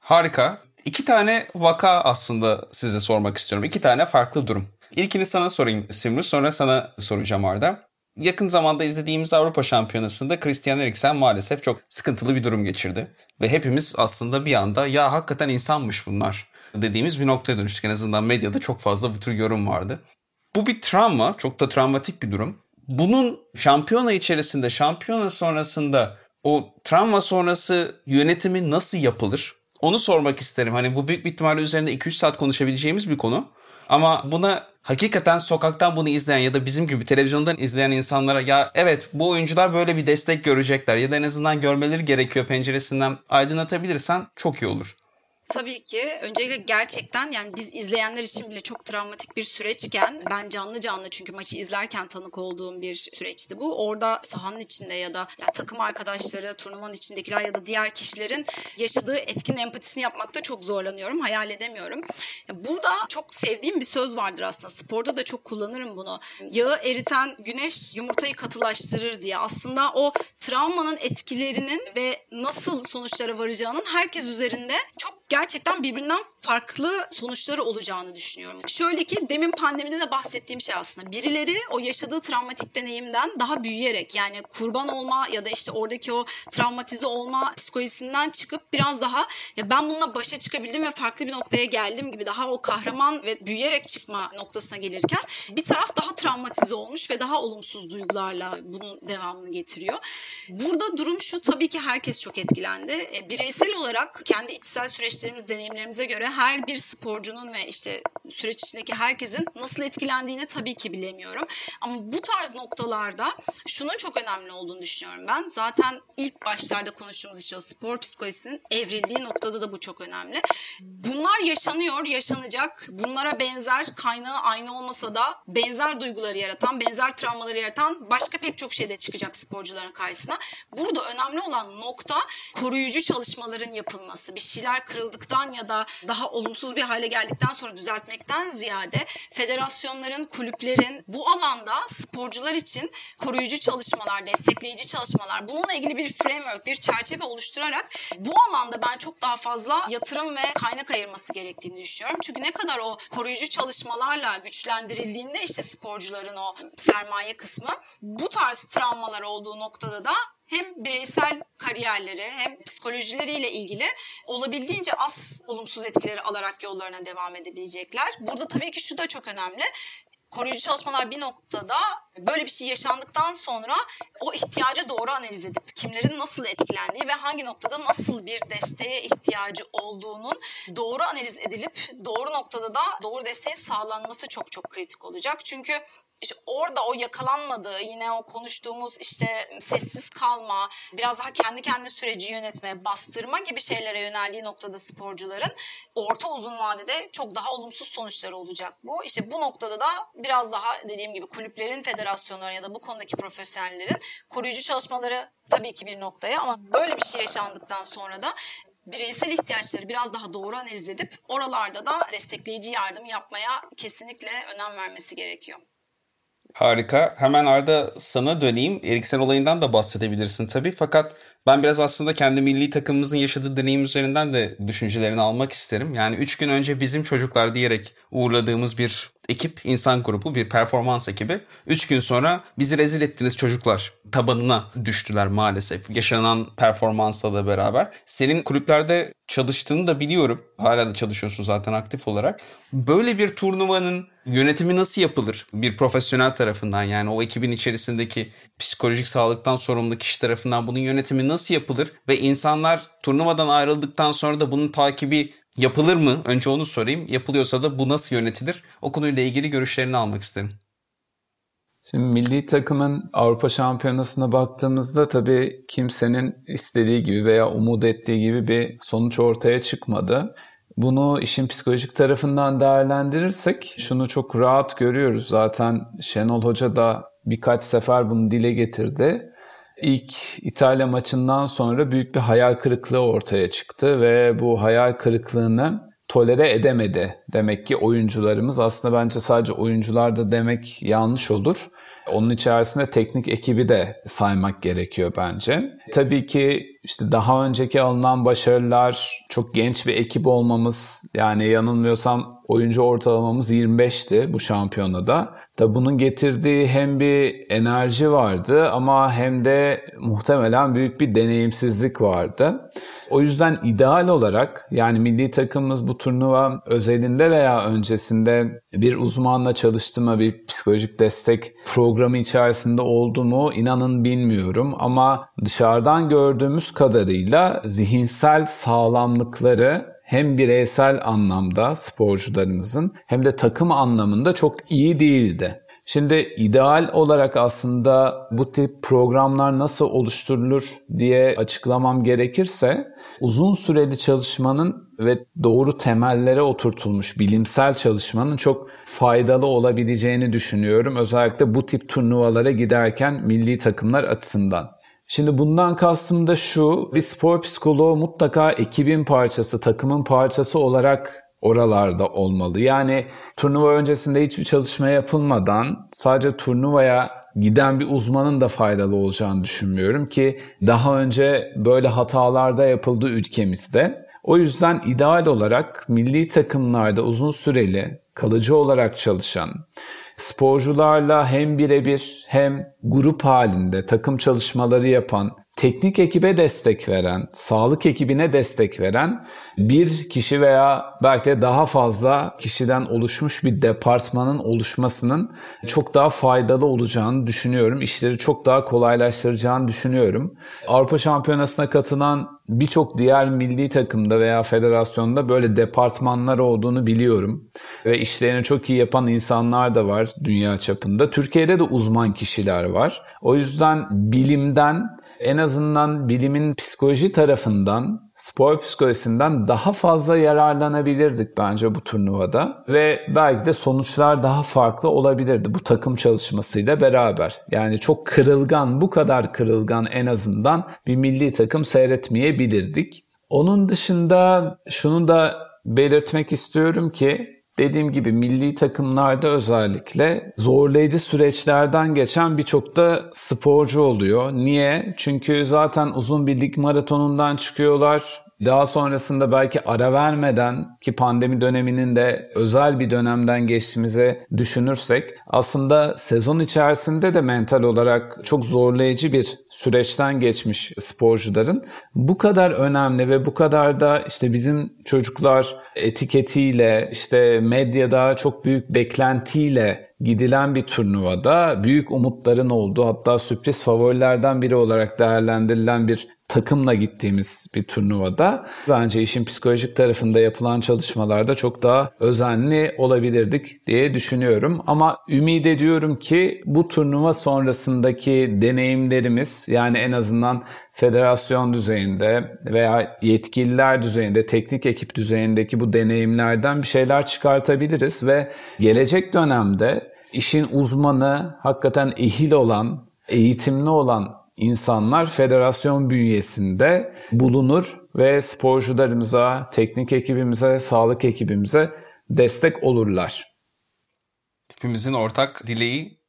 Harika. İki tane vaka aslında size sormak istiyorum. İki tane farklı durum. İlkini sana sorayım Simru, sonra sana soracağım Arda. Yakın zamanda izlediğimiz Avrupa Şampiyonası'nda Christian Eriksen maalesef çok sıkıntılı bir durum geçirdi. Ve hepimiz aslında bir anda ya hakikaten insanmış bunlar dediğimiz bir noktaya dönüştük. En azından medyada çok fazla bu tür yorum vardı. Bu bir travma, çok da travmatik bir durum. Bunun şampiyona içerisinde, şampiyona sonrasında o travma sonrası yönetimi nasıl yapılır? Onu sormak isterim. Hani bu büyük bir ihtimalle üzerinde 2-3 saat konuşabileceğimiz bir konu. Ama buna hakikaten sokaktan bunu izleyen ya da bizim gibi televizyondan izleyen insanlara ya evet bu oyuncular böyle bir destek görecekler ya da en azından görmeleri gerekiyor penceresinden aydınlatabilirsen çok iyi olur. Tabii ki. Öncelikle gerçekten yani biz izleyenler için bile çok travmatik bir süreçken ben canlı canlı çünkü maçı izlerken tanık olduğum bir süreçti bu. Orada sahanın içinde ya da yani takım arkadaşları, turnuvanın içindekiler ya da diğer kişilerin yaşadığı etkin empatisini yapmakta çok zorlanıyorum. Hayal edemiyorum. Burada çok sevdiğim bir söz vardır aslında. Sporda da çok kullanırım bunu. Yağı eriten güneş yumurtayı katılaştırır diye. Aslında o travmanın etkilerinin ve nasıl sonuçlara varacağının herkes üzerinde çok gerçekten birbirinden farklı sonuçları olacağını düşünüyorum. Şöyle ki demin pandemide de bahsettiğim şey aslında. Birileri o yaşadığı travmatik deneyimden daha büyüyerek yani kurban olma ya da işte oradaki o travmatize olma psikolojisinden çıkıp biraz daha ya ben bununla başa çıkabildim ve farklı bir noktaya geldim gibi daha o kahraman ve büyüyerek çıkma noktasına gelirken bir taraf daha travmatize olmuş ve daha olumsuz duygularla bunun devamını getiriyor. Burada durum şu tabii ki herkes çok etkilendi. E, bireysel olarak kendi içsel süreçlerimiz, deneyimlerimize göre her bir sporcunun ve işte süreç içindeki herkesin nasıl etkilendiğini tabii ki bilemiyorum. Ama bu tarz noktalarda şunun çok önemli olduğunu düşünüyorum ben. Zaten ilk başlarda konuştuğumuz işte o spor psikolojisinin evrildiği noktada da bu çok önemli. Bunlar yaşanıyor, yaşanacak. Bunlara benzer kaynağı aynı olmasa da benzer duyguları yaratan, benzer travmaları yaratan başka pek çok şey de çıkacak sporcuların karşısına. Burada önemli olan nokta koruyucu çalışmaların yapılması. Bir şeyler kırıldıktan ya da daha olumsuz bir hale geldikten sonra düzeltmekten ziyade federasyonların, kulüplerin bu alanda sporcular için koruyucu çalışmalar, destekleyici çalışmalar, bununla ilgili bir framework, bir çerçeve oluşturarak bu alanda ben çok daha fazla yatırım ve kaynak ayırması gerektiğini düşünüyorum. Çünkü ne kadar o koruyucu çalışmalarla güçlendirildiğinde işte sporcuların o sermaye kısmı bu tarz travmalar olduğu noktada da hem bireysel kariyerleri hem psikolojileriyle ilgili olabildiğince az olumsuz etkileri alarak yollarına devam edebilecekler. Burada tabii ki şu da çok önemli koruyucu çalışmalar bir noktada böyle bir şey yaşandıktan sonra o ihtiyacı doğru analiz edip kimlerin nasıl etkilendiği ve hangi noktada nasıl bir desteğe ihtiyacı olduğunun doğru analiz edilip doğru noktada da doğru desteğin sağlanması çok çok kritik olacak. Çünkü işte orada o yakalanmadığı yine o konuştuğumuz işte sessiz kalma, biraz daha kendi kendine süreci yönetme, bastırma gibi şeylere yöneldiği noktada sporcuların orta uzun vadede çok daha olumsuz sonuçları olacak bu. İşte bu noktada da biraz daha dediğim gibi kulüplerin, federasyonların ya da bu konudaki profesyonellerin koruyucu çalışmaları tabii ki bir noktaya ama böyle bir şey yaşandıktan sonra da bireysel ihtiyaçları biraz daha doğru analiz edip oralarda da destekleyici yardım yapmaya kesinlikle önem vermesi gerekiyor. Harika. Hemen Arda sana döneyim. Eriksen olayından da bahsedebilirsin tabii. Fakat ben biraz aslında kendi milli takımımızın yaşadığı deneyim üzerinden de düşüncelerini almak isterim. Yani 3 gün önce bizim çocuklar diyerek uğurladığımız bir ekip, insan grubu, bir performans ekibi. 3 gün sonra bizi rezil ettiniz çocuklar tabanına düştüler maalesef. Yaşanan performansla da beraber. Senin kulüplerde çalıştığını da biliyorum. Hala da çalışıyorsun zaten aktif olarak. Böyle bir turnuvanın yönetimi nasıl yapılır bir profesyonel tarafından yani o ekibin içerisindeki psikolojik sağlıktan sorumlu kişi tarafından bunun yönetimi nasıl yapılır ve insanlar turnuvadan ayrıldıktan sonra da bunun takibi yapılır mı? Önce onu sorayım. Yapılıyorsa da bu nasıl yönetilir? O konuyla ilgili görüşlerini almak isterim. Şimdi milli takımın Avrupa Şampiyonası'na baktığımızda tabii kimsenin istediği gibi veya umut ettiği gibi bir sonuç ortaya çıkmadı. Bunu işin psikolojik tarafından değerlendirirsek şunu çok rahat görüyoruz. Zaten Şenol Hoca da birkaç sefer bunu dile getirdi. İlk İtalya maçından sonra büyük bir hayal kırıklığı ortaya çıktı ve bu hayal kırıklığını tolere edemedi. Demek ki oyuncularımız aslında bence sadece oyuncular da demek yanlış olur. Onun içerisinde teknik ekibi de saymak gerekiyor bence. Tabii ki işte daha önceki alınan başarılar, çok genç bir ekip olmamız, yani yanılmıyorsam oyuncu ortalamamız 25'ti bu şampiyonada. Da bunun getirdiği hem bir enerji vardı ama hem de muhtemelen büyük bir deneyimsizlik vardı. O yüzden ideal olarak yani milli takımımız bu turnuva özelinde veya öncesinde bir uzmanla çalıştı mı, bir psikolojik destek programı içerisinde oldu mu inanın bilmiyorum. Ama dışarıdan gördüğümüz kadarıyla zihinsel sağlamlıkları hem bireysel anlamda sporcularımızın hem de takım anlamında çok iyi değildi. Şimdi ideal olarak aslında bu tip programlar nasıl oluşturulur diye açıklamam gerekirse uzun süreli çalışmanın ve doğru temellere oturtulmuş bilimsel çalışmanın çok faydalı olabileceğini düşünüyorum. Özellikle bu tip turnuvalara giderken milli takımlar açısından. Şimdi bundan kastım da şu, bir spor psikoloğu mutlaka ekibin parçası, takımın parçası olarak oralarda olmalı. Yani turnuva öncesinde hiçbir çalışma yapılmadan sadece turnuvaya giden bir uzmanın da faydalı olacağını düşünmüyorum ki daha önce böyle hatalarda yapıldı ülkemizde. O yüzden ideal olarak milli takımlarda uzun süreli kalıcı olarak çalışan, sporcularla hem birebir hem grup halinde takım çalışmaları yapan, teknik ekibe destek veren, sağlık ekibine destek veren bir kişi veya belki de daha fazla kişiden oluşmuş bir departmanın oluşmasının çok daha faydalı olacağını düşünüyorum. İşleri çok daha kolaylaştıracağını düşünüyorum. Avrupa Şampiyonası'na katılan birçok diğer milli takımda veya federasyonda böyle departmanlar olduğunu biliyorum. Ve işlerini çok iyi yapan insanlar da var dünya çapında. Türkiye'de de uzman kişiler var. O yüzden bilimden en azından bilimin psikoloji tarafından, spor psikolojisinden daha fazla yararlanabilirdik bence bu turnuvada. Ve belki de sonuçlar daha farklı olabilirdi bu takım çalışmasıyla beraber. Yani çok kırılgan, bu kadar kırılgan en azından bir milli takım seyretmeyebilirdik. Onun dışında şunu da belirtmek istiyorum ki Dediğim gibi milli takımlarda özellikle zorlayıcı süreçlerden geçen birçok da sporcu oluyor. Niye? Çünkü zaten uzun bir lig maratonundan çıkıyorlar. Daha sonrasında belki ara vermeden ki pandemi döneminin de özel bir dönemden geçtiğimize düşünürsek aslında sezon içerisinde de mental olarak çok zorlayıcı bir süreçten geçmiş sporcuların. Bu kadar önemli ve bu kadar da işte bizim çocuklar etiketiyle işte medyada çok büyük beklentiyle gidilen bir turnuvada büyük umutların olduğu hatta sürpriz favorilerden biri olarak değerlendirilen bir takımla gittiğimiz bir turnuvada bence işin psikolojik tarafında yapılan çalışmalarda çok daha özenli olabilirdik diye düşünüyorum. Ama ümit ediyorum ki bu turnuva sonrasındaki deneyimlerimiz yani en azından federasyon düzeyinde veya yetkililer düzeyinde, teknik ekip düzeyindeki bu deneyimlerden bir şeyler çıkartabiliriz ve gelecek dönemde işin uzmanı, hakikaten ehil olan, eğitimli olan insanlar federasyon bünyesinde bulunur ve sporcularımıza, teknik ekibimize, sağlık ekibimize destek olurlar. Hepimizin ortak dileği.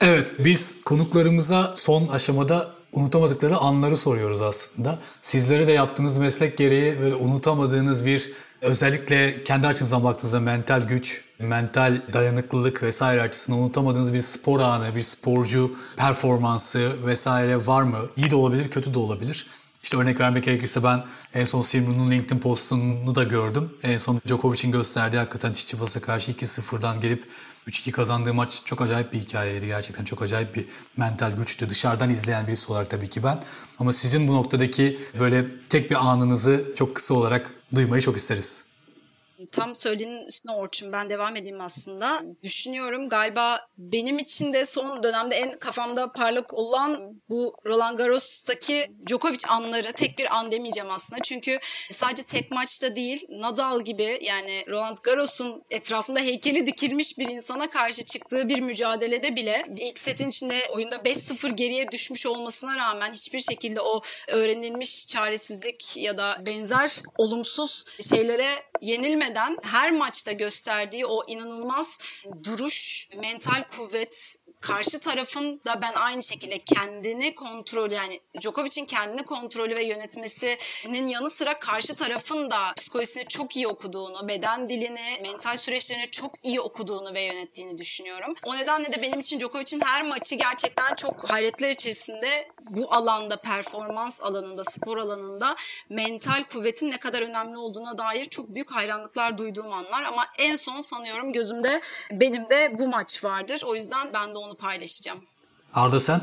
Evet, biz konuklarımıza son aşamada unutamadıkları anları soruyoruz aslında. Sizlere de yaptığınız meslek gereği böyle unutamadığınız bir özellikle kendi açınızdan baktığınızda mental güç, mental dayanıklılık vesaire açısından unutamadığınız bir spor anı, bir sporcu performansı vesaire var mı? İyi de olabilir, kötü de olabilir. İşte örnek vermek gerekirse ben en son Simron'un LinkedIn postunu da gördüm. En son Djokovic'in gösterdiği hakikaten Çiçipas'a karşı 2-0'dan gelip 3-2 kazandığı maç çok acayip bir hikayeydi gerçekten. Çok acayip bir mental güçtü. Dışarıdan izleyen birisi olarak tabii ki ben. Ama sizin bu noktadaki böyle tek bir anınızı çok kısa olarak duymayı çok isteriz. Tam söylediğinin üstüne Orçun ben devam edeyim aslında. Düşünüyorum galiba benim için de son dönemde en kafamda parlak olan bu Roland Garros'taki Djokovic anları tek bir an demeyeceğim aslında. Çünkü sadece tek maçta değil Nadal gibi yani Roland Garros'un etrafında heykeli dikilmiş bir insana karşı çıktığı bir mücadelede bile ilk setin içinde oyunda 5-0 geriye düşmüş olmasına rağmen hiçbir şekilde o öğrenilmiş çaresizlik ya da benzer olumsuz şeylere yenilmeden her maçta gösterdiği o inanılmaz duruş, mental kuvvet, karşı tarafın da ben aynı şekilde kendini kontrol yani Djokovic'in kendini kontrolü ve yönetmesinin yanı sıra karşı tarafın da psikolojisini çok iyi okuduğunu, beden dilini, mental süreçlerini çok iyi okuduğunu ve yönettiğini düşünüyorum. O nedenle de benim için Djokovic'in her maçı gerçekten çok hayretler içerisinde bu alanda, performans alanında, spor alanında mental kuvvetin ne kadar önemli olduğuna dair çok büyük hayranlıklar duyduğum anlar ama en son sanıyorum gözümde benim de bu maç vardır. O yüzden ben de onu paylaşacağım. Arda sen?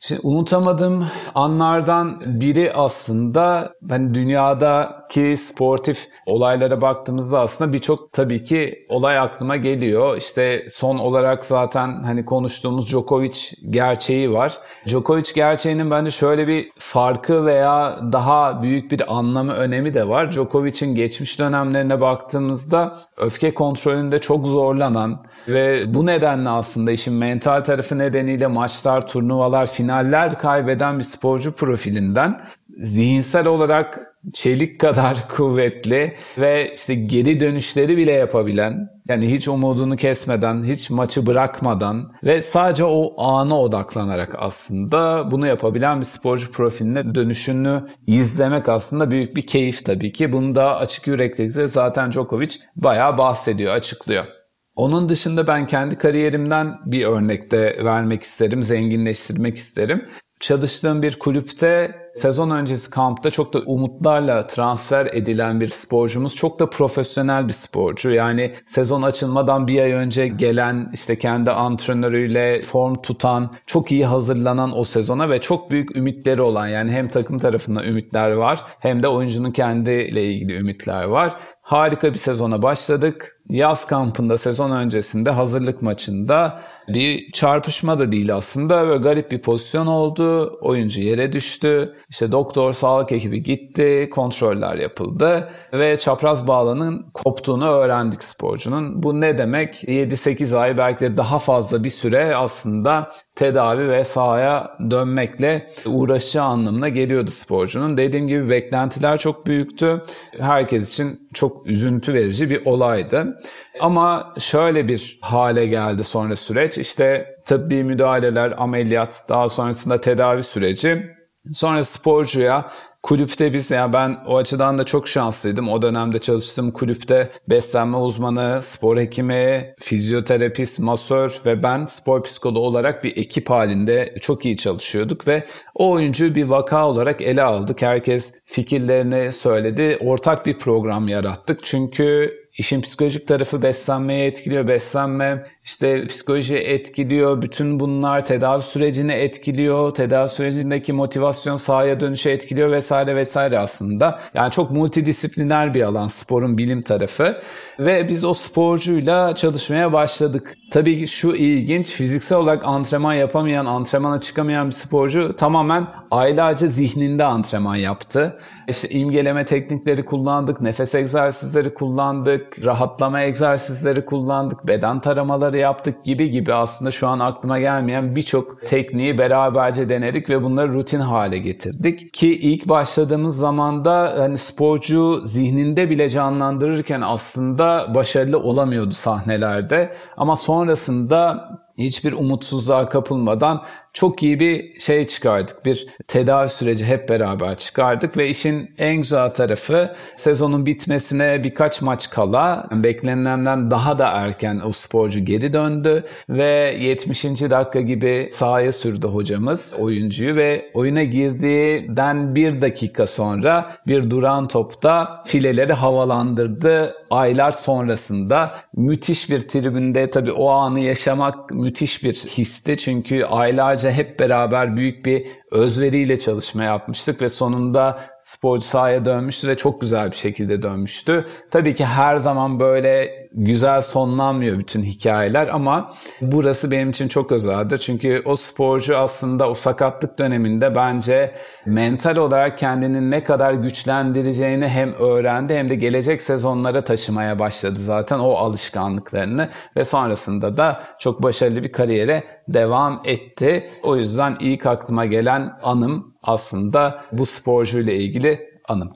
Şimdi unutamadığım anlardan biri aslında ben dünyadaki sportif olaylara baktığımızda aslında birçok tabii ki olay aklıma geliyor. İşte son olarak zaten hani konuştuğumuz Djokovic gerçeği var. Djokovic gerçeğinin bence şöyle bir farkı veya daha büyük bir anlamı önemi de var. Djokovic'in geçmiş dönemlerine baktığımızda öfke kontrolünde çok zorlanan ve bu nedenle aslında işin mental tarafı nedeniyle maçlar, turnuvalar, finaller kaybeden bir sporcu profilinden zihinsel olarak çelik kadar kuvvetli ve işte geri dönüşleri bile yapabilen yani hiç umudunu kesmeden, hiç maçı bırakmadan ve sadece o ana odaklanarak aslında bunu yapabilen bir sporcu profiline dönüşünü izlemek aslında büyük bir keyif tabii ki. Bunu da açık yüreklilikle zaten Djokovic bayağı bahsediyor, açıklıyor. Onun dışında ben kendi kariyerimden bir örnek de vermek isterim, zenginleştirmek isterim çalıştığım bir kulüpte sezon öncesi kampta çok da umutlarla transfer edilen bir sporcumuz. Çok da profesyonel bir sporcu. Yani sezon açılmadan bir ay önce gelen işte kendi antrenörüyle form tutan, çok iyi hazırlanan o sezona ve çok büyük ümitleri olan yani hem takım tarafında ümitler var hem de oyuncunun kendiyle ilgili ümitler var. Harika bir sezona başladık. Yaz kampında sezon öncesinde hazırlık maçında bir çarpışma da değil aslında. Böyle garip bir pozisyon oldu. Oyuncu yere düştü. İşte doktor, sağlık ekibi gitti. Kontroller yapıldı. Ve çapraz bağlanın koptuğunu öğrendik sporcunun. Bu ne demek? 7-8 ay belki de daha fazla bir süre aslında tedavi ve sahaya dönmekle uğraşacağı anlamına geliyordu sporcunun. Dediğim gibi beklentiler çok büyüktü. Herkes için çok üzüntü verici bir olaydı. Ama şöyle bir hale geldi sonra süreç. İşte tıbbi müdahaleler, ameliyat, daha sonrasında tedavi süreci. Sonra sporcuya Kulüpte biz yani ben o açıdan da çok şanslıydım. O dönemde çalıştığım kulüpte beslenme uzmanı, spor hekimi, fizyoterapist, masör ve ben spor psikoloğu olarak bir ekip halinde çok iyi çalışıyorduk ve o oyuncuyu bir vaka olarak ele aldık. Herkes fikirlerini söyledi. Ortak bir program yarattık. Çünkü İşin psikolojik tarafı beslenmeye etkiliyor. Beslenme işte psikolojiye etkiliyor. Bütün bunlar tedavi sürecini etkiliyor. Tedavi sürecindeki motivasyon sahaya dönüşe etkiliyor vesaire vesaire aslında. Yani çok multidisipliner bir alan sporun bilim tarafı. Ve biz o sporcuyla çalışmaya başladık. Tabii ki şu ilginç fiziksel olarak antrenman yapamayan, antrenmana çıkamayan bir sporcu tamamen aylarca zihninde antrenman yaptı. İşte imgeleme teknikleri kullandık, nefes egzersizleri kullandık, rahatlama egzersizleri kullandık, beden taramaları yaptık gibi gibi aslında şu an aklıma gelmeyen birçok tekniği beraberce denedik ve bunları rutin hale getirdik. Ki ilk başladığımız zamanda hani sporcu zihninde bile canlandırırken aslında başarılı olamıyordu sahnelerde. Ama sonrasında hiçbir umutsuzluğa kapılmadan çok iyi bir şey çıkardık. Bir tedavi süreci hep beraber çıkardık ve işin en güzel tarafı sezonun bitmesine birkaç maç kala beklenilenden daha da erken o sporcu geri döndü ve 70. dakika gibi sahaya sürdü hocamız oyuncuyu ve oyuna girdiğinden bir dakika sonra bir duran topta fileleri havalandırdı. Aylar sonrasında müthiş bir tribünde tabii o anı yaşamak müthiş bir histi. Çünkü aylarca hep beraber büyük bir özveriyle çalışma yapmıştık ve sonunda sporcu sahaya dönmüştü ve çok güzel bir şekilde dönmüştü. Tabii ki her zaman böyle güzel sonlanmıyor bütün hikayeler ama burası benim için çok özeldir. Çünkü o sporcu aslında o sakatlık döneminde bence mental olarak kendini ne kadar güçlendireceğini hem öğrendi hem de gelecek sezonlara taşımaya başladı zaten o alışkanlıklarını ve sonrasında da çok başarılı bir kariyere devam etti. O yüzden ilk aklıma gelen anım aslında bu sporcuyla ilgili anım.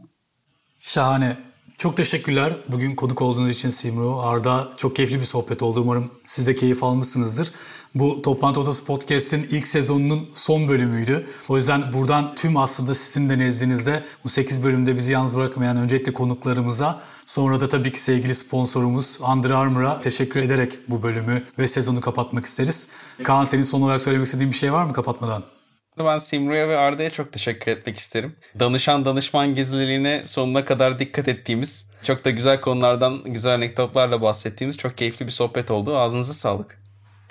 Şahane. Çok teşekkürler bugün konuk olduğunuz için Simro. Arda çok keyifli bir sohbet oldu. Umarım siz de keyif almışsınızdır. Bu Toplantı Odası Podcast'in ilk sezonunun son bölümüydü. O yüzden buradan tüm aslında sizin de nezdinizde bu 8 bölümde bizi yalnız bırakmayan öncelikle konuklarımıza sonra da tabii ki sevgili sponsorumuz Under Armour'a teşekkür ederek bu bölümü ve sezonu kapatmak isteriz. Kaan senin son olarak söylemek istediğin bir şey var mı kapatmadan? Ben Simru'ya ve Arda'ya çok teşekkür etmek isterim. Danışan danışman gizliliğine sonuna kadar dikkat ettiğimiz, çok da güzel konulardan, güzel anekdotlarla bahsettiğimiz çok keyifli bir sohbet oldu. Ağzınıza sağlık.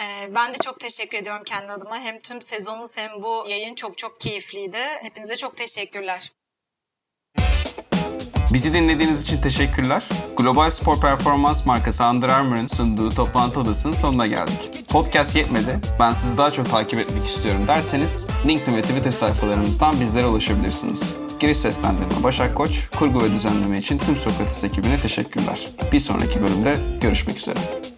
Ee, ben de çok teşekkür ediyorum kendi adıma. Hem tüm sezonunuz hem bu yayın çok çok keyifliydi. Hepinize çok teşekkürler. Bizi dinlediğiniz için teşekkürler. Global spor performans markası Under Armour'ın sunduğu toplantı odasının sonuna geldik. Podcast yetmedi, ben sizi daha çok takip etmek istiyorum derseniz LinkedIn ve Twitter sayfalarımızdan bizlere ulaşabilirsiniz. Giriş seslendirme Başak Koç, kurgu ve düzenleme için tüm Sokrates ekibine teşekkürler. Bir sonraki bölümde görüşmek üzere.